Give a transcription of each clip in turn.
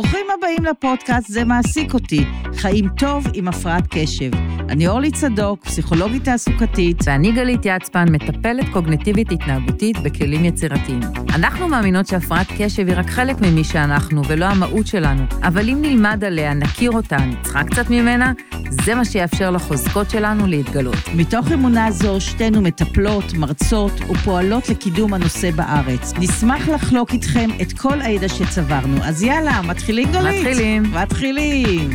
ברוכים הבאים לפודקאסט "זה מעסיק אותי", חיים טוב עם הפרעת קשב. אני אורלי צדוק, פסיכולוגית תעסוקתית. ואני גלית יצפן, מטפלת קוגנטיבית התנהגותית בכלים יצירתיים. אנחנו מאמינות שהפרעת קשב היא רק חלק ממי שאנחנו, ולא המהות שלנו. אבל אם נלמד עליה, נכיר אותה, נצחק קצת ממנה, זה מה שיאפשר לחוזקות שלנו להתגלות. מתוך אמונה זו, שתינו מטפלות, מרצות ופועלות לקידום הנושא בארץ. נשמח לחלוק איתכם את כל הידע שצברנו. אז יאללה, מתחילים גלית? מתחילים. מתחילים.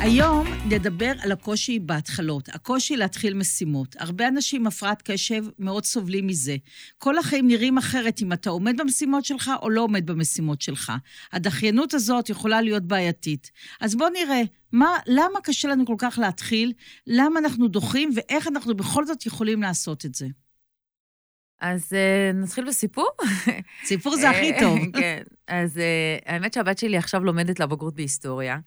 היום נדבר על הקושי בהתחלות, הקושי להתחיל משימות. הרבה אנשים עם הפרעת קשב מאוד סובלים מזה. כל החיים נראים אחרת אם אתה עומד במשימות שלך או לא עומד במשימות שלך. הדחיינות הזאת יכולה להיות בעייתית. אז בואו נראה, מה, למה קשה לנו כל כך להתחיל, למה אנחנו דוחים ואיך אנחנו בכל זאת יכולים לעשות את זה. אז uh, נתחיל בסיפור. סיפור זה הכי טוב. כן, אז uh, האמת שהבת שלי עכשיו לומדת לבגרות בהיסטוריה.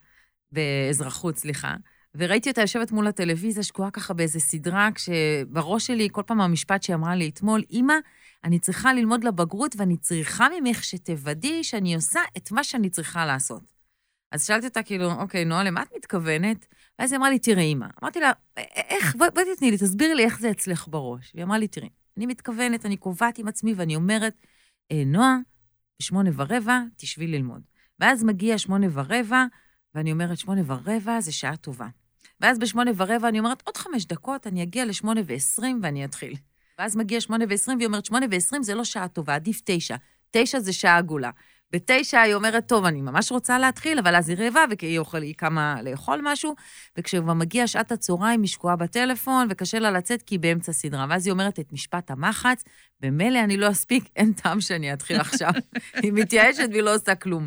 באזרחות, סליחה, וראיתי אותה יושבת מול הטלוויזיה, שקועה ככה באיזה סדרה, כשבראש שלי, כל פעם המשפט שהיא אמרה לי אתמול, אמא, אני צריכה ללמוד לבגרות ואני צריכה ממך שתוודאי שאני עושה את מה שאני צריכה לעשות. אז שאלתי אותה, כאילו, אוקיי, נועה, למה את מתכוונת? ואז היא אמרה לי, תראי, אמא. אמרתי לה, איך, בואי בוא תתני לי, תסבירי לי איך זה אצלך בראש. והיא אמרה לי, תראי, אני מתכוונת, אני קובעת עם עצמי ואני אומרת, אה, נועה, בשמונה ורבע, תשבי ללמוד. ואז מגיע שמונה ורבע, ואני אומרת, שמונה ורבע זה שעה טובה. ואז בשמונה ורבע אני אומרת, עוד חמש דקות, אני אגיע לשמונה ועשרים ואני אתחיל. ואז מגיע שמונה ועשרים, והיא אומרת, שמונה ועשרים זה לא שעה טובה, עדיף תשע. תשע זה שעה עגולה. בתשע היא אומרת, טוב, אני ממש רוצה להתחיל, אבל אז היא רעבה, והיא אוכל, היא קמה לאכול משהו, וכשכבר מגיע שעת הצהריים, היא שקועה בטלפון, וקשה לה לצאת כי היא באמצע סדרה. ואז היא אומרת את משפט המחץ, במילא אני לא אספיק, אין טעם שאני אתחיל עכשיו. היא מתייאשת והיא לא עושה כלום.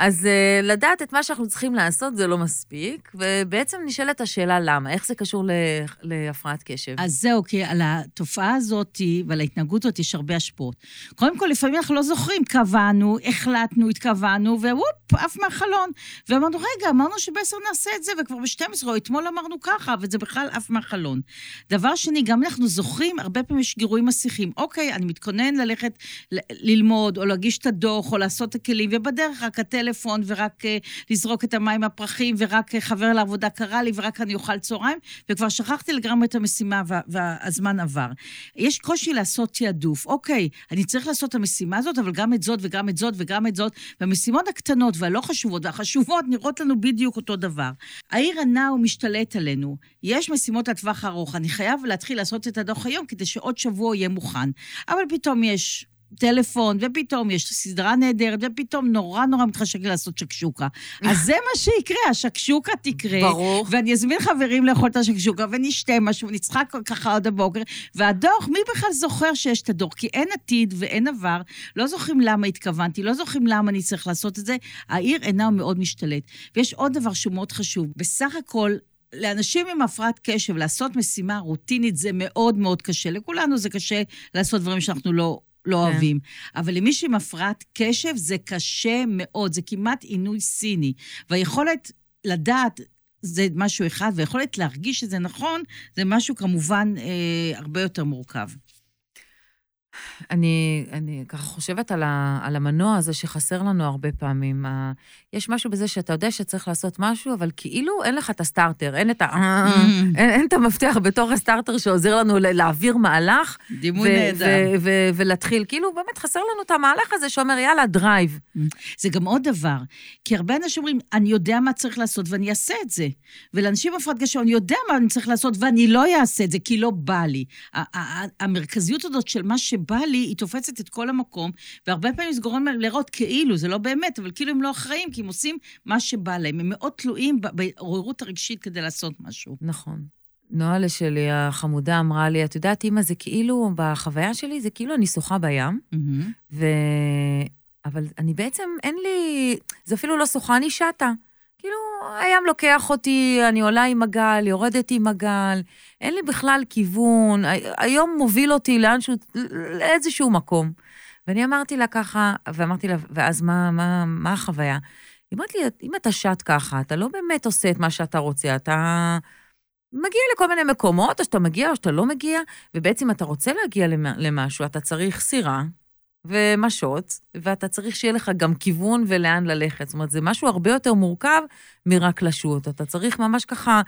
אז uh, לדעת את מה שאנחנו צריכים לעשות זה לא מספיק, ובעצם נשאלת השאלה למה, איך זה קשור להפרעת קשב. אז זהו, כי על התופעה הזאת ועל ההתנהגות הזאת יש הרבה השפעות. קודם כל, לפעמים אנחנו לא זוכרים, קבענו, החלטנו, התכוונו, ווופ, עף מהחלון. ואמרנו, רגע, אמרנו שבעשר נעשה את זה, וכבר ב-12, או אתמול אמרנו ככה, וזה בכלל עף מהחלון. דבר שני, גם אנחנו זוכרים, הרבה פעמים יש גירויים מסיכים. אוקיי, אני מתכונן ללכת ללמוד, או להגיש את הדוח, או לעשות את הכלים, ובדרך רק הטלפון. טלפון ורק uh, לזרוק את המים הפרחים, ורק uh, חבר לעבודה קרא לי, ורק אני אוכל צהריים, וכבר שכחתי לגמרי את המשימה וה, והזמן עבר. יש קושי לעשות תעדוף. אוקיי, אני צריך לעשות את המשימה הזאת, אבל גם את זאת וגם את זאת וגם את זאת, והמשימות הקטנות והלא חשובות והחשובות נראות לנו בדיוק אותו דבר. העיר הנע ומשתלט עלינו. יש משימות לטווח ארוך. אני חייב להתחיל לעשות את הדוח היום כדי שעוד שבוע יהיה מוכן. אבל פתאום יש טלפון, ופתאום יש סדרה נהדרת, ופתאום נורא נורא מתחשק לעשות שקשוקה. אז זה מה שיקרה, השקשוקה תקרה. ברור. ואני אזמין חברים לאכול את השקשוקה, ונשתה משהו, ונצחק ככה עד הבוקר. והדוח, מי בכלל זוכר שיש את הדוח? כי אין עתיד ואין עבר, לא זוכרים למה התכוונתי, לא זוכרים למה אני צריך לעשות את זה. העיר אינה מאוד משתלט. ויש עוד דבר שהוא מאוד חשוב. בסך הכל, לאנשים עם הפרעת קשב לעשות משימה רוטינית זה מאוד מאוד קשה. לכולנו זה קשה לעשות דברים שאנחנו לא לא כן. אוהבים. אבל למישהי עם הפרעת קשב זה קשה מאוד, זה כמעט עינוי סיני. והיכולת לדעת זה משהו אחד, והיכולת להרגיש שזה נכון, זה משהו כמובן אה, הרבה יותר מורכב. אני, אני ככה חושבת על, ה, על המנוע הזה שחסר לנו הרבה פעמים. ה, יש משהו בזה שאתה יודע שצריך לעשות משהו, אבל כאילו אין לך את ה starter, אין את, ה, mm. אין, אין את המפתח בתור ה starter שעוזר לנו להעביר מהלך. דימוי נהדר. ולהתחיל. כאילו, באמת חסר לנו את המהלך הזה שאומר, יאללה, drive. Mm. זה גם עוד דבר, כי הרבה אנשים אומרים, אני יודע מה צריך לעשות ואני אעשה את זה. ולאנשים בפרט קשה, אני יודע מה אני צריך לעשות ואני לא אעשה את זה, כי לא בא לי. המרכזיות הזאת של מה שבא לי, היא תופסת את כל המקום, והרבה פעמים זה גורם לראות כאילו, זה לא באמת, אבל כאילו הם לא אחראים, כי הם עושים מה שבא להם. הם מאוד תלויים בעוררות הרגשית כדי לעשות משהו. נכון. נועה שלי, החמודה, אמרה לי, את יודעת, אימא, זה כאילו, בחוויה שלי, זה כאילו אני שוחה בים, mm-hmm. ו... אבל אני בעצם, אין לי... זה אפילו לא שוחה, אני שטה. כאילו, הים לוקח אותי, אני עולה עם הגל, יורדת עם הגל, אין לי בכלל כיוון, היום מוביל אותי לאנשהו, לאיזשהו מקום. ואני אמרתי לה ככה, ואמרתי לה, ואז מה, מה, מה החוויה? היא אמרת לי, אם אתה שט ככה, אתה לא באמת עושה את מה שאתה רוצה, אתה... מגיע לכל מיני מקומות, או שאתה מגיע או שאתה לא מגיע, ובעצם אתה רוצה להגיע למשהו, אתה צריך סירה ומשות, ואתה צריך שיהיה לך גם כיוון ולאן ללכת. זאת אומרת, זה משהו הרבה יותר מורכב מרק לשוט. אתה צריך ממש ככה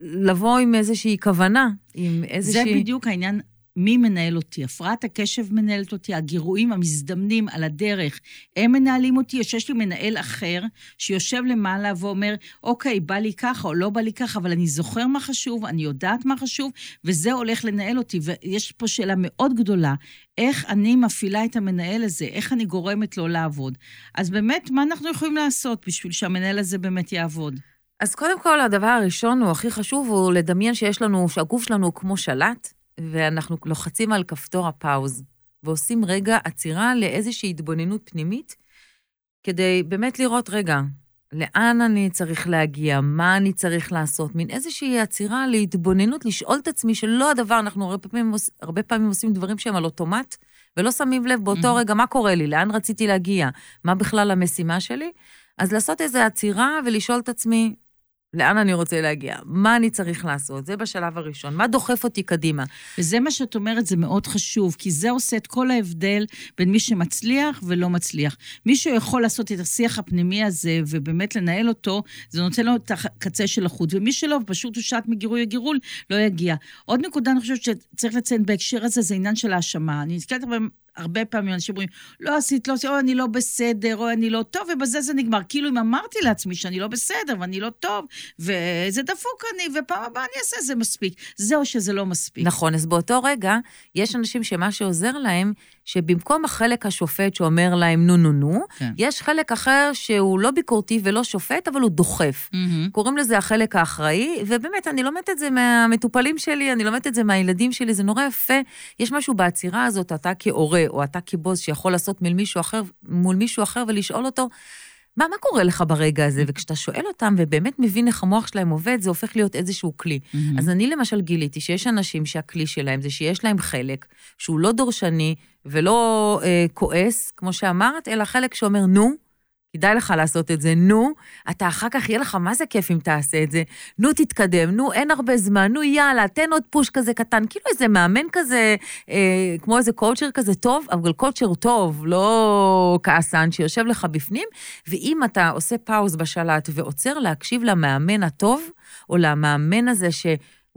לבוא עם איזושהי כוונה, עם איזושהי... זה בדיוק העניין מי מנהל אותי? הפרעת הקשב מנהלת אותי, הגירויים המזדמנים על הדרך, הם מנהלים אותי, או שיש לי מנהל אחר שיושב למעלה ואומר, אוקיי, בא לי ככה או לא בא לי ככה, אבל אני זוכר מה חשוב, אני יודעת מה חשוב, וזה הולך לנהל אותי. ויש פה שאלה מאוד גדולה, איך אני מפעילה את המנהל הזה, איך אני גורמת לו לעבוד. אז באמת, מה אנחנו יכולים לעשות בשביל שהמנהל הזה באמת יעבוד? אז קודם כל, הדבר הראשון, הוא הכי חשוב, הוא לדמיין שיש לנו, שהגוף שלנו הוא כמו שלט, ואנחנו לוחצים על כפתור הפאוז, ועושים רגע עצירה לאיזושהי התבוננות פנימית, כדי באמת לראות, רגע, לאן אני צריך להגיע, מה אני צריך לעשות, מין איזושהי עצירה להתבוננות, לשאול את עצמי שלא הדבר, אנחנו הרבה פעמים, הרבה פעמים עושים דברים שהם על אוטומט, ולא שמים לב באותו mm-hmm. רגע מה קורה לי, לאן רציתי להגיע, מה בכלל המשימה שלי. אז לעשות איזו עצירה ולשאול את עצמי, לאן אני רוצה להגיע, מה אני צריך לעשות, זה בשלב הראשון, מה דוחף אותי קדימה. וזה מה שאת אומרת, זה מאוד חשוב, כי זה עושה את כל ההבדל בין מי שמצליח ולא מצליח. מי שיכול לעשות את השיח הפנימי הזה ובאמת לנהל אותו, זה נותן לו את הקצה של החוט, ומי שלא, פשוט הושת מגירוי הגירול, לא יגיע. עוד נקודה, אני חושבת שצריך לציין בהקשר הזה, זה עניין של האשמה. אני נתקלת הרבה פעמים אנשים אומרים, לא עשית, לא עשית, או אני לא בסדר, או אני לא טוב, ובזה זה נגמר. כאילו אם אמרתי לעצמי שאני לא בסדר, ואני לא טוב, וזה דפוק אני, ופעם הבאה אני אעשה, זה מספיק. זה או שזה לא מספיק. נכון, אז באותו רגע, יש אנשים שמה שעוזר להם, שבמקום החלק השופט שאומר להם נו נו נו, כן. יש חלק אחר שהוא לא ביקורתי ולא שופט, אבל הוא דוחף. Mm-hmm. קוראים לזה החלק האחראי, ובאמת, אני לומדת את זה מהמטופלים שלי, אני לומדת את זה מהילדים שלי, זה נורא יפה. יש משהו בעצירה הזאת, אתה כהורה, או אתה כבוס, שיכול לעשות מול מישהו אחר, מול מישהו אחר ולשאול אותו, מה, מה קורה לך ברגע הזה? וכשאתה שואל אותם ובאמת מבין איך המוח שלהם עובד, זה הופך להיות איזשהו כלי. Mm-hmm. אז אני למשל גיליתי שיש אנשים שהכלי שלהם זה שיש להם חלק שהוא לא דורשני ולא אה, כועס, כמו שאמרת, אלא חלק שאומר, נו, כדאי לך לעשות את זה, נו, אתה אחר כך, יהיה לך מה זה כיף אם תעשה את זה, נו, תתקדם, נו, אין הרבה זמן, נו, יאללה, תן עוד פוש כזה קטן, כאילו איזה מאמן כזה, אה, כמו איזה coacher כזה טוב, אבל coacher טוב, לא כעסן, שיושב לך בפנים, ואם אתה עושה pause בשלט ועוצר להקשיב למאמן הטוב, או למאמן הזה ש...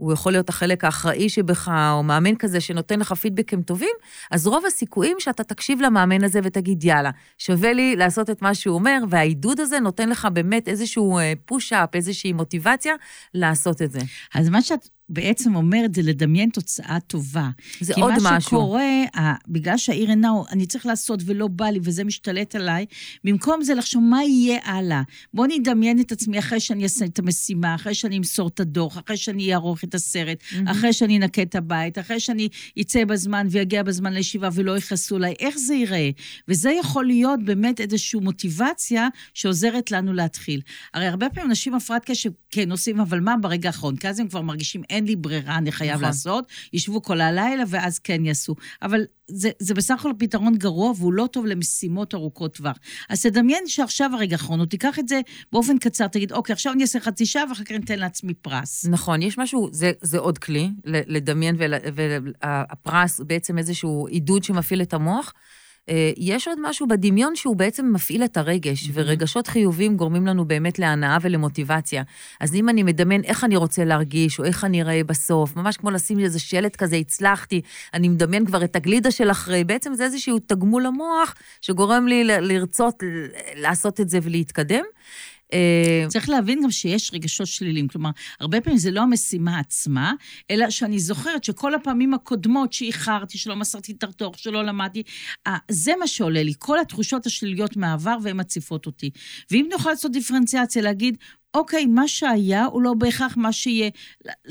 הוא יכול להיות החלק האחראי שבך, או מאמן כזה שנותן לך פידבקים טובים, אז רוב הסיכויים שאתה תקשיב למאמן הזה ותגיד, יאללה, שווה לי לעשות את מה שהוא אומר, והעידוד הזה נותן לך באמת איזשהו push-up, אה, איזושהי מוטיבציה לעשות את זה. אז מה שאת בעצם אומרת זה לדמיין תוצאה טובה. זה עוד משהו. כי מה שקורה, בגלל שהעיר אינה, אני צריך לעשות ולא בא לי וזה משתלט עליי, במקום זה לחשוב מה יהיה הלאה. בוא נדמיין את עצמי אחרי שאני אעשה את המשימה, אחרי שאני אמסור את הדוח, אחרי שאני אערוך את הסרט, mm-hmm. אחרי שאני אנקה את הבית, אחרי שאני אצא בזמן ויגיע בזמן לישיבה ולא יכעסו עליי, איך זה ייראה? וזה יכול להיות באמת איזושהי מוטיבציה שעוזרת לנו להתחיל. הרי הרבה פעמים אנשים הפרעת קשב, כן, עושים, אבל מה ברגע האחרון? כי אז הם כבר מרגישים, אין לי ברירה, אני חייב נכון. לעשות, ישבו כל הלילה ואז כן יעשו. אבל זה, זה בסך הכל פתרון גרוע והוא לא טוב למשימות ארוכות טווח. אז תדמיין שעכשיו הרגע האחרון, תיקח את זה באופן קצר, תגיד, אוקיי, עכשיו אני אעשה חצי שעה ואחר כך אני אתן לעצמי פרס. נכון, יש משהו, זה, זה עוד כלי, לדמיין, והפרס בעצם איזשהו עידוד שמפעיל את המוח. אה, יש עוד משהו בדמיון שהוא בעצם מפעיל את הרגש, mm-hmm. ורגשות חיוביים גורמים לנו באמת להנאה ולמוטיבציה. אז אם אני מדמיין איך אני רוצה להרגיש, או איך אני אראה בסוף, ממש כמו לשים איזה שלט כזה, הצלחתי, אני מדמיין כבר את הגלידה של אחרי, בעצם זה איזשהו תגמול למוח שגורם לי לרצות לעשות את זה ולהתקדם. אה, צריך להבין גם שיש רגשות שליליים. כלומר, הרבה פעמים זה לא המשימה עצמה, אלא שאני זוכרת שכל הפעמים הקודמות שאיחרתי, שלא מסרתי את הרתוך, שלא למדתי, זה מה שעולה לי, כל התחושות השליליות מהעבר, והן מציפות אותי. ואם נוכל לעשות דיפרנציאציה, להגיד, אוקיי, מה שהיה הוא לא בהכרח מה שיהיה.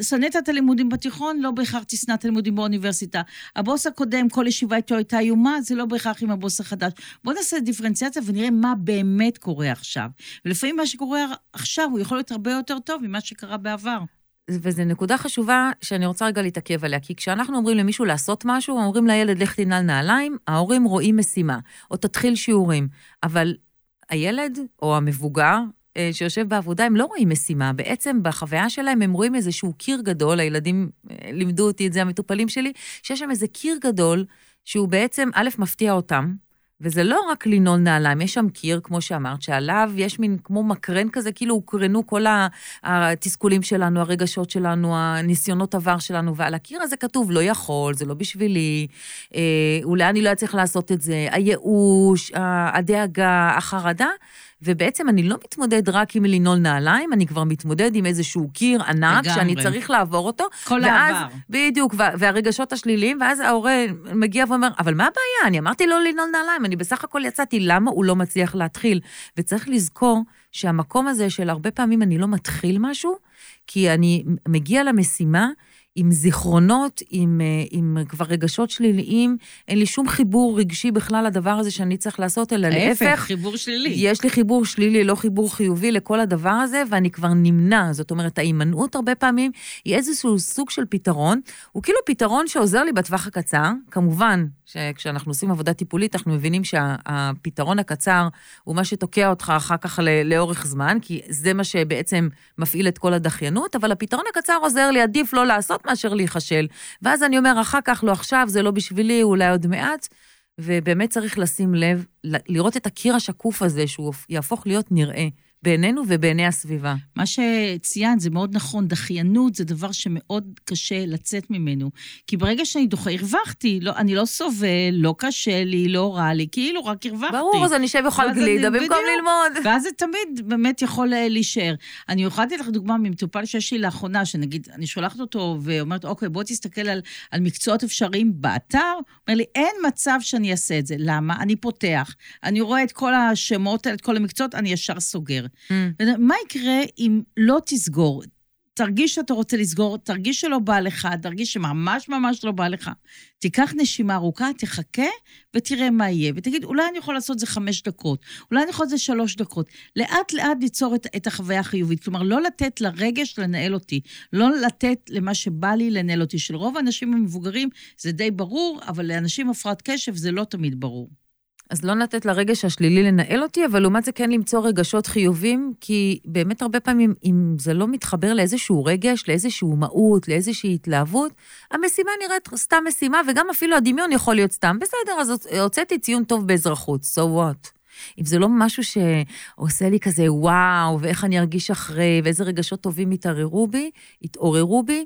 שנאת את הלימודים בתיכון, לא בהכרח תשנא את הלימודים באוניברסיטה. הבוס הקודם, כל ישיבה איתו הייתה איומה, זה לא בהכרח עם הבוס החדש. בואו נעשה דיפרנציאציה ונראה מה באמת קורה עכשיו. ולפעמים מה שקורה עכשיו הוא יכול להיות הרבה יותר טוב ממה שקרה בעבר. וזו נקודה חשובה שאני רוצה רגע להתעכב עליה, כי כשאנחנו אומרים למישהו לעשות משהו, אומרים לילד, לך תנעל נעליים, ההורים רואים משימה, או תתחיל שיעורים. אבל הילד או המבוגר שיושב בעבודה, הם לא רואים משימה. בעצם בחוויה שלהם הם רואים איזשהו קיר גדול, הילדים אה, לימדו אותי את זה, המטופלים שלי, שיש שם איזה קיר גדול, שהוא בעצם, א', מפתיע אותם, וזה לא רק לנעול נעליים, יש שם קיר, כמו שאמרת, שעליו יש מין כמו מקרן כזה, כאילו הוקרנו כל התסכולים שלנו, הרגשות שלנו, הניסיונות עבר שלנו, ועל הקיר הזה כתוב, לא יכול, זה לא בשבילי, אה, אולי אני לא אצליח לעשות את זה, הייאוש, הדאגה, החרדה. ובעצם אני לא מתמודד רק עם לנעול נעליים, אני כבר מתמודד עם איזשהו קיר ענק, לגמרי. שאני צריך לעבור אותו. כל ואז, העבר. בדיוק, והרגשות השליליים, ואז ההורה מגיע ואומר, אבל מה הבעיה? אני אמרתי לו לנעול נעליים, אני בסך הכל יצאתי, למה הוא לא מצליח להתחיל? וצריך לזכור שהמקום הזה של הרבה פעמים אני לא מתחיל משהו, כי אני מגיע למשימה, עם זיכרונות, עם, אה, עם כבר רגשות שליליים, אין לי שום חיבור רגשי בכלל לדבר הזה שאני צריך לעשות, אלא להפך. ההפך, חיבור שלילי. יש לי חיבור שלילי, לא חיבור חיובי לכל הדבר הזה, ואני כבר נמנע. זאת אומרת, ההימנעות הרבה פעמים היא איזשהו סוג של פתרון. הוא כאילו פתרון שעוזר לי בטווח הקצר. כמובן, שכשאנחנו עושים עבודה טיפולית, אנחנו מבינים שהפתרון הקצר הוא מה שתוקע אותך אחר כך לאורך זמן, כי זה מה שבעצם מפעיל את כל הדחיינות, אבל הפתרון הקצר עוזר לי, עדיף לא לעשות מאשר להיכשל. ואז אני אומר, אחר כך, לא עכשיו, זה לא בשבילי, אולי עוד מעט. ובאמת צריך לשים לב, לראות את הקיר השקוף הזה, שהוא יהפוך להיות נראה. בעינינו ובעיני הסביבה. מה שציינת זה מאוד נכון, דחיינות זה דבר שמאוד קשה לצאת ממנו. כי ברגע שאני דוחה, הרווחתי, לא, אני לא סובל, לא קשה לי, לא רע לי, כאילו רק הרווחתי. ברור, אז אני אשב ואוכל גלידה במקום ללמוד. ואז זה תמיד באמת יכול אה, להישאר. אני יכולתי לך דוגמה ממטופל שיש לי לאחרונה, שנגיד, אני שולחת אותו ואומרת, אוקיי, בוא תסתכל על, על מקצועות אפשריים באתר, אומר לי, אין מצב שאני אעשה את זה. למה? אני פותח, אני רואה את כל השמות, את כל המקצועות, אני ישר סוגר. Mm. מה יקרה אם לא תסגור? תרגיש שאתה רוצה לסגור, תרגיש שלא בא לך, תרגיש שממש ממש לא בא לך. תיקח נשימה ארוכה, תחכה ותראה מה יהיה. ותגיד, אולי אני יכול לעשות את זה חמש דקות, אולי אני יכול לעשות את זה שלוש דקות. לאט לאט ליצור את, את החוויה החיובית. כלומר, לא לתת לרגש לנהל אותי, לא לתת למה שבא לי לנהל אותי. של רוב האנשים המבוגרים זה די ברור, אבל לאנשים הפרעת קשב זה לא תמיד ברור. אז לא לתת לרגש השלילי לנהל אותי, אבל לעומת זה כן למצוא רגשות חיובים, כי באמת הרבה פעמים, אם זה לא מתחבר לאיזשהו רגש, לאיזשהו מהות, לאיזושהי התלהבות, המשימה נראית סתם משימה, וגם אפילו הדמיון יכול להיות סתם. בסדר, אז הוצאתי ציון טוב באזרחות, so what? אם זה לא משהו שעושה לי כזה וואו, ואיך אני ארגיש אחרי, ואיזה רגשות טובים יתעוררו בי, יתעוררו בי,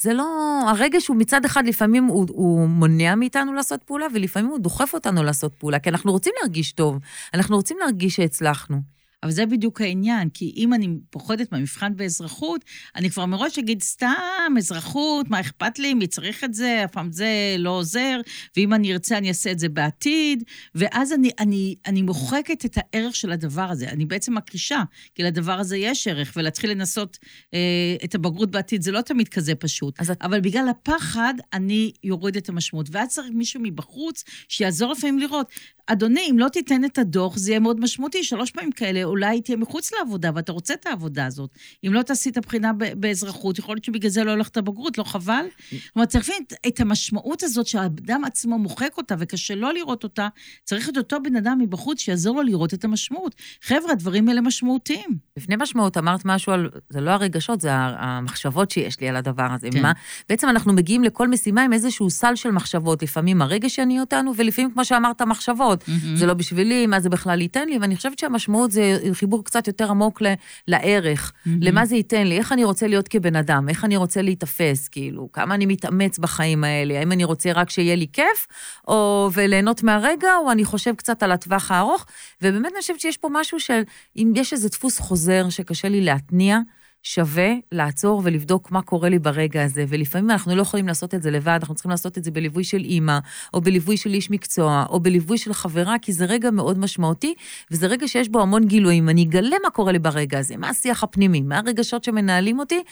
זה לא... הרגש הוא מצד אחד, לפעמים הוא, הוא מונע מאיתנו לעשות פעולה, ולפעמים הוא דוחף אותנו לעשות פעולה, כי אנחנו רוצים להרגיש טוב, אנחנו רוצים להרגיש שהצלחנו. אבל זה בדיוק העניין, כי אם אני פוחדת מהמבחן באזרחות, אני כבר מראש אגיד, סתם, אזרחות, מה אכפת לי, מי צריך את זה, אף פעם זה לא עוזר, ואם אני ארצה, אני אעשה את זה בעתיד, ואז אני, אני, אני מוחקת את הערך של הדבר הזה. אני בעצם מקרישה, כי לדבר הזה יש ערך, ולהתחיל לנסות אה, את הבגרות בעתיד זה לא תמיד כזה פשוט. אז... אבל בגלל הפחד, אני יורד את המשמעות. ואז צריך מישהו מבחוץ שיעזור לפעמים לראות. אדוני, אם לא תיתן את הדוח, זה יהיה מאוד משמעותי. שלוש פעמים כאלה, אולי תהיה מחוץ לעבודה, ואתה רוצה את העבודה הזאת. אם לא תעשי את הבחינה באזרחות, יכול להיות שבגלל זה לא הולכת לבגרות, לא חבל? כלומר, צריך להבין את המשמעות הזאת שהאדם עצמו מוחק אותה, וקשה לא לראות אותה, צריך את אותו בן אדם מבחוץ שיעזור לו לראות את המשמעות. חבר'ה, הדברים האלה משמעותיים. לפני משמעות, אמרת משהו על, זה לא הרגשות, זה המחשבות שיש לי על הדבר הזה. כן. מה, בעצם אנחנו מגיעים לכל משימה עם איזשהו סל של מחשבות. לפעמים הרגש יניע אותנו, ולפעמים, כמו שאמרת, מחשבות. לעשות, mm-hmm. זה לא בשבילי, מה זה בכלל ייתן לי, ואני חושבת שהמשמעות זה חיבור קצת יותר עמוק ל, לערך, mm-hmm. למה זה ייתן לי, איך אני רוצה להיות כבן אדם, איך אני רוצה להיתפס, כאילו, כמה אני מתאמץ בחיים האלה, האם אני רוצה רק שיהיה לי כיף, או וליהנות מהרגע, או אני חושב קצת על הטווח הארוך, ובאמת אני חושבת שיש פה משהו של, אם יש איזה דפוס חוזר שקשה לי להתניע, שווה לעצור ולבדוק מה קורה לי ברגע הזה, ולפעמים אנחנו לא יכולים לעשות את זה לבד, אנחנו צריכים לעשות את זה בליווי של אימא, או בליווי של איש מקצוע, או בליווי של חברה, כי זה רגע מאוד משמעותי, וזה רגע שיש בו המון גילויים. אני אגלה מה קורה לי ברגע הזה, מה השיח הפנימי, מה הרגשות שמנהלים אותי,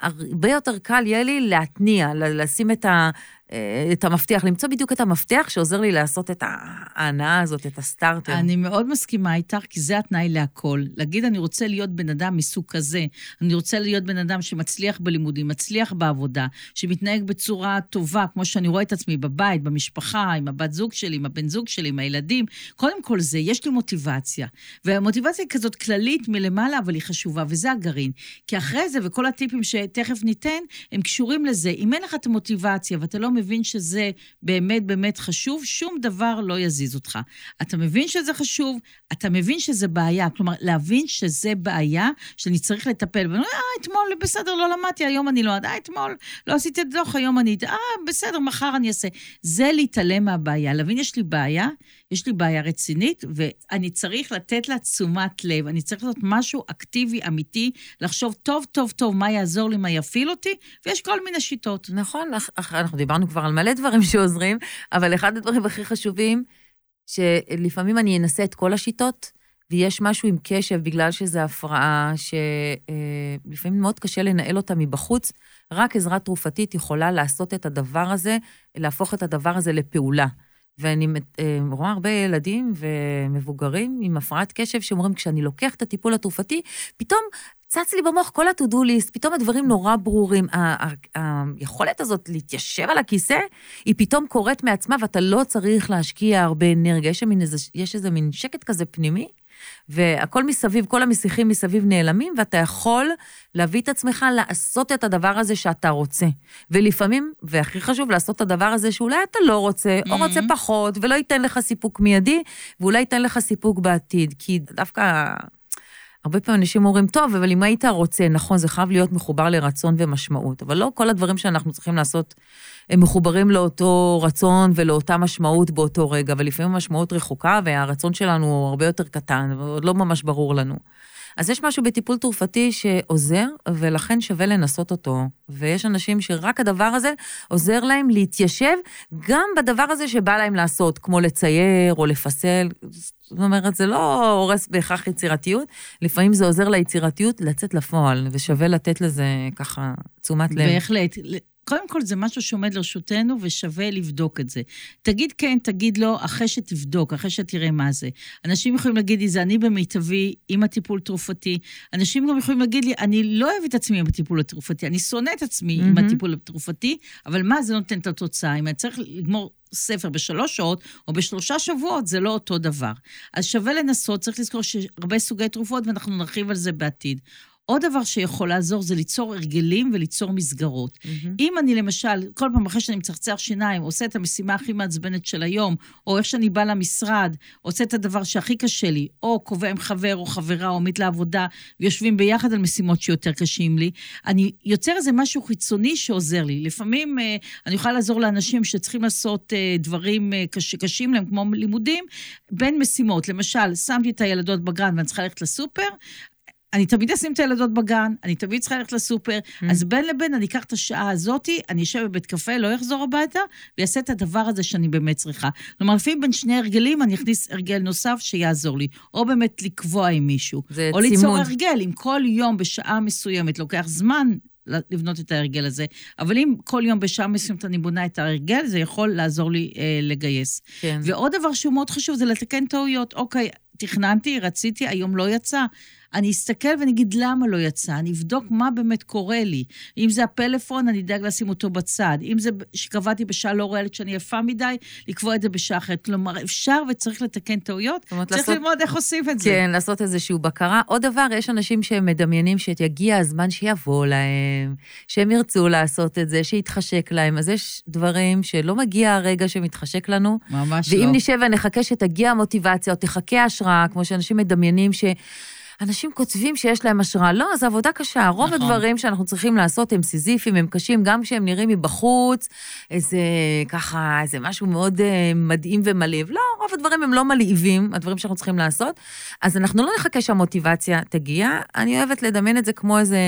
הרבה יותר קל יהיה לי להתניע, לשים את, ה, את המפתח, למצוא בדיוק את המפתח שעוזר לי לעשות את ההנאה הזאת, את הסטארטר. אני מאוד מסכימה איתך, כי זה התנאי להכל. להגיד, אני רוצה להיות בן אדם מסוג כזה, אני רוצה להיות בן אדם שמצליח בלימודים, מצליח בעבודה, שמתנהג בצורה טובה, כמו שאני רואה את עצמי בבית, במשפחה, עם הבת זוג שלי, עם הבן זוג שלי, עם הילדים. קודם כל זה, יש לי מוטיבציה. והמוטיבציה היא כזאת כללית מלמעלה, אבל היא חשובה, וזה הגרעין. כי אחרי זה, וכל הטיפים שתכף ניתן, הם קשורים לזה. אם אין לך את המוטיבציה ואתה לא מבין שזה באמת באמת חשוב, שום דבר לא יזיז אותך. אתה מבין שזה חשוב, אתה מבין שזה בעיה. כלומר, להבין שזה בעיה, שאני צריך לטפל. אומר, אה, אתמול בסדר, לא למדתי, היום אני לא... אה, אתמול לא עשיתי את הדוח, היום אני... אה, בסדר, מחר אני אעשה. זה להתעלם מהבעיה. להבין, יש לי בעיה, יש לי בעיה רצינית, ואני צריך לתת לה תשומת לב. אני צריך לעשות משהו אקטיבי, אמיתי, לחשוב טוב, טוב, טוב מה יעזור לי, מה יפעיל אותי, ויש כל מיני שיטות. נכון, אנחנו דיברנו כבר על מלא דברים שעוזרים, אבל אחד הדברים הכי חשובים, שלפעמים אני אנסה את כל השיטות, ויש משהו עם קשב, בגלל שזו הפרעה שלפעמים אה, מאוד קשה לנהל אותה מבחוץ, רק עזרה תרופתית יכולה לעשות את הדבר הזה, להפוך את הדבר הזה לפעולה. ואני אה, רואה הרבה ילדים ומבוגרים עם הפרעת קשב שאומרים, כשאני לוקח את הטיפול התרופתי, פתאום צץ לי במוח כל ה-to-do list, פתאום הדברים נורא ברורים. היכולת הזאת להתיישב על הכיסא, היא פתאום קורית מעצמה, ואתה לא צריך להשקיע הרבה אנרגיה. יש, איזה, מין שקט כזה פנימי, והכל מסביב, כל המסיחים מסביב נעלמים, ואתה יכול להביא את עצמך לעשות את הדבר הזה שאתה רוצה. ולפעמים, והכי חשוב, לעשות את הדבר הזה שאולי אתה לא רוצה, mm-hmm. או רוצה פחות, ולא ייתן לך סיפוק מיידי, ואולי ייתן לך סיפוק בעתיד. כי דווקא... הרבה פעמים אנשים אומרים, טוב, אבל אם היית רוצה, נכון, זה חייב להיות מחובר לרצון ומשמעות, אבל לא כל הדברים שאנחנו צריכים לעשות הם מחוברים לאותו רצון ולאותה משמעות באותו רגע, ולפעמים המשמעות רחוקה והרצון שלנו הוא הרבה יותר קטן, ועוד לא ממש ברור לנו. אז יש משהו בטיפול תרופתי שעוזר, ולכן שווה לנסות אותו. ויש אנשים שרק הדבר הזה עוזר להם להתיישב גם בדבר הזה שבא להם לעשות, כמו לצייר או לפסל. זאת אומרת, זה לא הורס בהכרח יצירתיות, לפעמים זה עוזר ליצירתיות לצאת לפועל, ושווה לתת לזה ככה תשומת לב. בהחלט. קודם כל, זה משהו שעומד לרשותנו ושווה לבדוק את זה. תגיד כן, תגיד לא, אחרי שתבדוק, אחרי שתראה מה זה. אנשים יכולים להגיד לי, זה אני במיטבי עם הטיפול תרופתי. אנשים גם יכולים להגיד לי, אני לא אוהב את עצמי עם הטיפול התרופתי, אני שונא את עצמי mm-hmm. עם הטיפול התרופתי, אבל מה זה נותן את התוצאה? אם אני צריך לגמור ספר בשלוש שעות או בשלושה שבועות, זה לא אותו דבר. אז שווה לנסות, צריך לזכור שהרבה סוגי תרופות, ואנחנו נרחיב על זה בעתיד. עוד דבר שיכול לעזור זה ליצור הרגלים וליצור מסגרות. Mm-hmm. אם אני למשל, כל פעם אחרי שאני מצחצח שיניים, עושה את המשימה הכי מעצבנת של היום, או איך שאני באה למשרד, עושה את הדבר שהכי קשה לי, או קובע עם חבר או חברה או עמית לעבודה, ויושבים ביחד על משימות שיותר קשים לי, אני יוצר איזה משהו חיצוני שעוזר לי. לפעמים אה, אני יכולה לעזור לאנשים שצריכים לעשות אה, דברים אה, קש, קשים להם, כמו לימודים, בין משימות. למשל, שמתי את הילדות בגן ואני צריכה ללכת לסופר, אני תמיד אשים את הילדות בגן, אני תמיד צריכה ללכת לסופר, mm. אז בין לבין אני אקח את השעה הזאתי, אני אשב בבית קפה, לא אחזור הביתה, ואעשה את הדבר הזה שאני באמת צריכה. כלומר, לפעמים בין שני הרגלים אני אכניס הרגל נוסף שיעזור לי, או באמת לקבוע עם מישהו. זה או צימוד. ליצור הרגל, אם כל יום בשעה מסוימת לוקח זמן לבנות את ההרגל הזה, אבל אם כל יום בשעה מסוימת אני בונה את ההרגל, זה יכול לעזור לי אה, לגייס. כן. ועוד דבר שהוא מאוד חשוב זה לתקן טעויות. אוקיי, תכננתי, רציתי, היום לא יצא. אני אסתכל ואני אגיד למה לא יצא, אני אבדוק מה באמת קורה לי. אם זה הפלאפון, אני אדאג לשים אותו בצד. אם זה שקבעתי בשעה לא ריאלית שאני יפה מדי, לקבוע את זה בשעה אחרת. כלומר, אפשר וצריך לתקן טעויות, צריך לעשות, ללמוד איך עושים את זה. כן, לעשות איזושהי בקרה. עוד דבר, יש אנשים שהם מדמיינים שיגיע הזמן שיבוא להם, שהם ירצו לעשות את זה, שיתחשק להם. אז יש דברים שלא מגיע הרגע שמתחשק לנו. ממש ואם לא. ואם נשב ונחכה שתגיע המוטיבציה או תחכה השראה, כמו שאנשים מדמיינים ש... אנשים כותבים שיש להם השראה. לא, זו עבודה קשה. רוב נכון. הדברים שאנחנו צריכים לעשות הם סיזיפיים, הם קשים, גם כשהם נראים מבחוץ, איזה ככה, איזה משהו מאוד אה, מדהים ומלהיב. לא, רוב הדברים הם לא מלהיבים, הדברים שאנחנו צריכים לעשות. אז אנחנו לא נחכה שהמוטיבציה תגיע. אני אוהבת לדמיין את זה כמו איזה...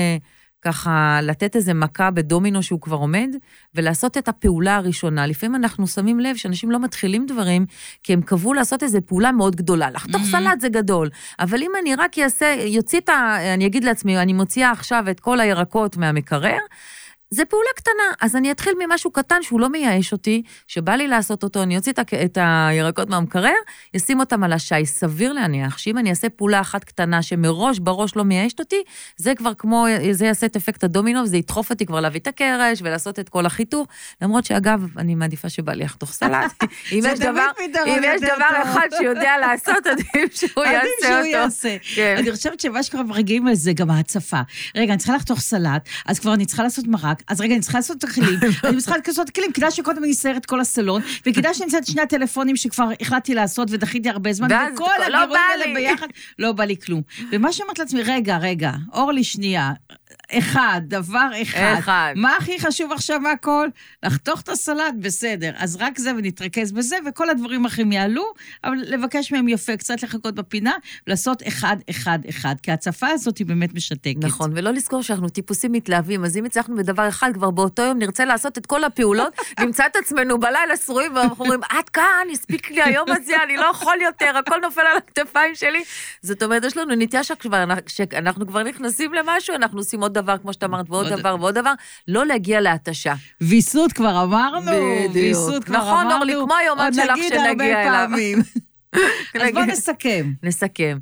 ככה לתת איזה מכה בדומינו שהוא כבר עומד, ולעשות את הפעולה הראשונה. לפעמים אנחנו שמים לב שאנשים לא מתחילים דברים, כי הם קבעו לעשות איזו פעולה מאוד גדולה. לחתוך mm-hmm. סלט זה גדול, אבל אם אני רק אעשה, יוציא את ה... אני אגיד לעצמי, אני מוציאה עכשיו את כל הירקות מהמקרר, זה פעולה קטנה, אז אני אתחיל ממשהו קטן שהוא לא מייאש אותי, שבא לי לעשות אותו, אני אוציא את הירקות מהמקרר, אשים אותם על השי. סביר להניח שאם אני אעשה פעולה אחת קטנה שמראש בראש לא מייאשת אותי, זה כבר כמו, זה יעשה את אפקט הדומינו, וזה ידחוף אותי כבר להביא את הקרש ולעשות את כל החיתוך. למרות שאגב, אני מעדיפה שבא לי לחתוך סלט. אם יש דבר, אם יש דבר אחד שיודע לעשות, עדיף שהוא יעשה אותו. עדיף שהוא יעשה. כן. אני חושבת שמה שקורה ברגעים האלה זה גם ההצפה. רגע, אני צריכה לחתוך סלט, אז כבר אני צריכה לעשות מרק, אז רגע, אני צריכה לעשות את הכלים, אני צריכה לעשות את הכלים, כדאי שקודם אני אסייר את כל הסלון, וכדאי שאני אמצא את שני הטלפונים שכבר החלטתי לעשות ודחיתי הרבה זמן, וכל לא הגירויים האלה ביחד, לא בא לי כלום. ומה שאמרתי לעצמי, רגע, רגע, אורלי, שנייה, אחד, דבר אחד. אחד. מה הכי חשוב עכשיו מהכל? לחתוך את הסלט, בסדר. אז רק זה ונתרכז בזה, וכל הדברים האחרים יעלו, אבל לבקש מהם יפה, קצת לחכות בפינה, ולעשות אחד, אחד, אחד. כי ההצפה הזאת היא באמת משתקת. נכון, ולא לזכור שאנחנו טיפוסים מתלהבים, אז אם הצלחנו בדבר אחד, כבר באותו יום נרצה לעשות את כל הפעולות, נמצא את עצמנו בלילה שרועים, ואנחנו אומרים, עד כאן, הספיק לי היום הזה, אני לא יכול יותר, הכל נופל על הכתפיים שלי. זאת אומרת, יש לנו נטייה שכשאנחנו כבר נכנסים למשהו, אנחנו עושים עוד דבר, כמו שאת אמרת, ועוד דבר ועוד דבר, לא להגיע להתשה. ויסות כבר אמרנו, ויסות כבר אמרנו. נכון, אורלי, כמו היומן שלך שנגיע אליו. עוד נגיד הרבה פעמים. אז בואו נסכם. נסכם.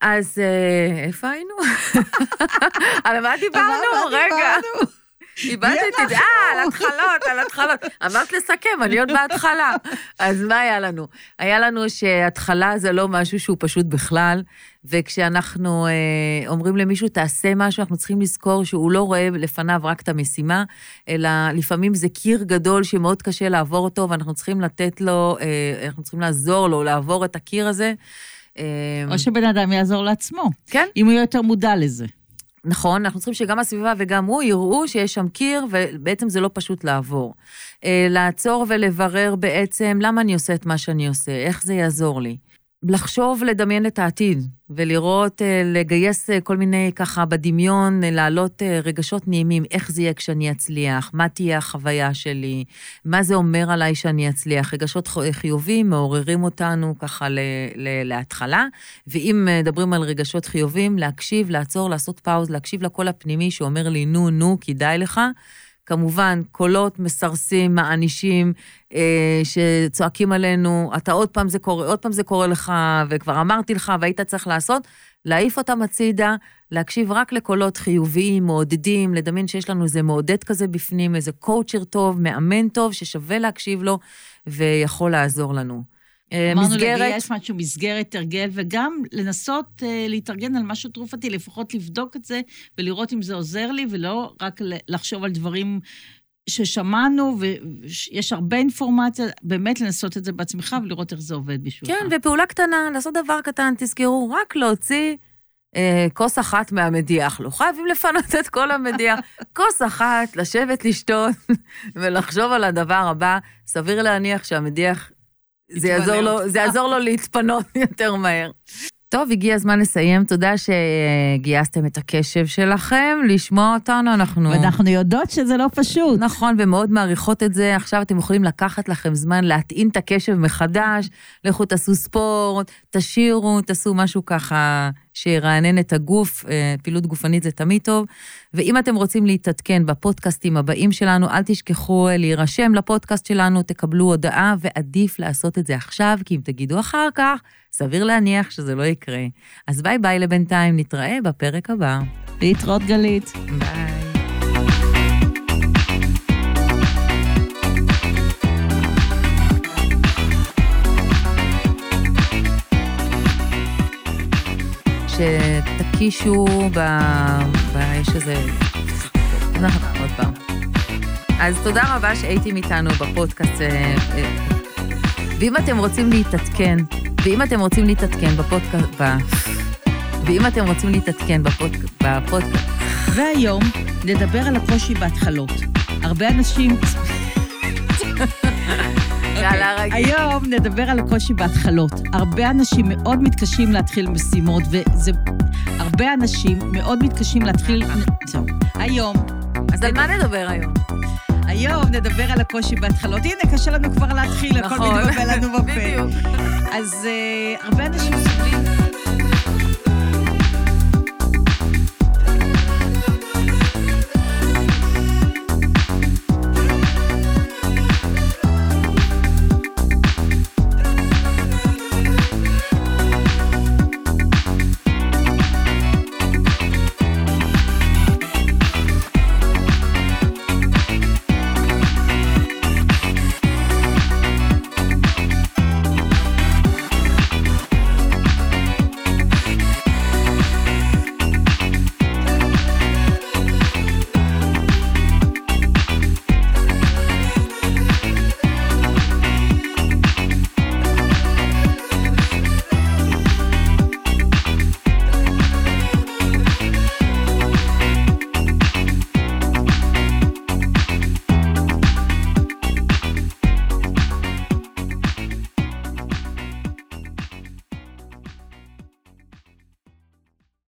אז אה, איפה היינו? על מה דיברנו? רגע. איבדתי את זה, אה, על התחלות, על התחלות. אמרת לסכם, אני עוד בהתחלה. אז מה היה לנו? היה לנו שהתחלה זה לא משהו שהוא פשוט בכלל, וכשאנחנו אה, אומרים למישהו, תעשה משהו, אנחנו צריכים לזכור שהוא לא רואה לפניו רק את המשימה, אלא לפעמים זה קיר גדול שמאוד קשה לעבור אותו, ואנחנו צריכים לתת לו, אה, אנחנו צריכים לעזור לו לעבור את הקיר הזה. אה, או שבן אדם יעזור לעצמו. כן. אם הוא יהיה יותר מודע לזה. נכון, אנחנו צריכים שגם הסביבה וגם הוא יראו שיש שם קיר, ובעצם זה לא פשוט לעבור. אה, לעצור ולברר בעצם למה אני עושה את מה שאני עושה, איך זה יעזור לי. לחשוב, לדמיין את העתיד, ולראות, אה, לגייס אה, כל מיני ככה בדמיון, להעלות רגשות נעימים, איך זה יהיה כשאני אצליח, מה תהיה החוויה שלי, מה זה אומר עליי שאני אצליח. רגשות חיובים מעוררים אותנו ככה ל- ל- להתחלה, ואם מדברים על רגשות חיובים, להקשיב, לעצור, לעשות פאוז, להקשיב לקול הפנימי שאומר לי, נו, נו, כדאי לך. כמובן, קולות מסרסים, מענישים, אה, שצועקים עלינו, אתה עוד פעם זה קורה, עוד פעם זה קורה לך, וכבר אמרתי לך והיית צריך לעשות, להעיף אותם הצידה, להקשיב רק לקולות חיוביים, מעודדים, לדמיין שיש לנו איזה מעודד כזה בפנים, איזה קואוצ'ר טוב, מאמן טוב, ששווה להקשיב לו ויכול לעזור לנו. אה, אמרנו מסגרת... אמרנו לגייס משהו, מסגרת, הרגל, וגם לנסות uh, להתארגן על משהו תרופתי, לפחות לבדוק את זה ולראות אם זה עוזר לי, ולא רק לחשוב על דברים ששמענו, ויש הרבה אינפורמציה, באמת לנסות את זה בעצמך ולראות איך זה עובד בשבילך. כן, ופעולה קטנה, לעשות דבר קטן, תזכרו, רק להוציא אה, כוס אחת מהמדיח. לא חייבים לפנות את כל המדיח. כוס אחת, לשבת, לשתות ולחשוב על הדבר הבא. סביר להניח שהמדיח זה יעזור, לו, זה יעזור לו להתפנות יותר מהר. טוב, הגיע הזמן לסיים. תודה שגייסתם את הקשב שלכם, לשמוע אותנו, אנחנו... ואנחנו יודעות שזה לא פשוט. נכון, ומאוד מעריכות את זה. עכשיו אתם יכולים לקחת לכם זמן להטעין את הקשב מחדש, לכו תעשו ספורט, תשירו, תעשו משהו ככה שירענן את הגוף, אה, פעילות גופנית זה תמיד טוב. ואם אתם רוצים להתעדכן בפודקאסטים הבאים שלנו, אל תשכחו להירשם לפודקאסט שלנו, תקבלו הודעה, ועדיף לעשות את זה עכשיו, כי אם תגידו אחר כך, סביר להניח שזה לא יקרה. אז bye bye לבינתיים, נתראה בפרק הבא. להתראות גלית. ביי. שתקישו ב... ב... יש איזה... נכון, עוד פעם. אז תודה רבה שהייתם איתנו בפודקאסט. אה, אה, ואם אתם רוצים להתעדכן, ואם אתם רוצים להתעדכן בפודקאסט. ואם אתם רוצים להתעדכן בפודקאסט... והיום נדבר על הקושי בהתחלות. הרבה אנשים... יאללה, רגיל. היום נדבר על הקושי בהתחלות. הרבה אנשים מאוד מתקשים להתחיל משימות, וזה... הרבה אנשים מאוד מתקשים להתחיל... זהו. היום... אז על מה נדבר היום? היום נדבר על הקושי בהתחלות. הנה, קשה לנו כבר להתחיל, הכל נכון. מתבלבל לנו בפה. בדיוק. אז uh, הרבה אנשים סובלים...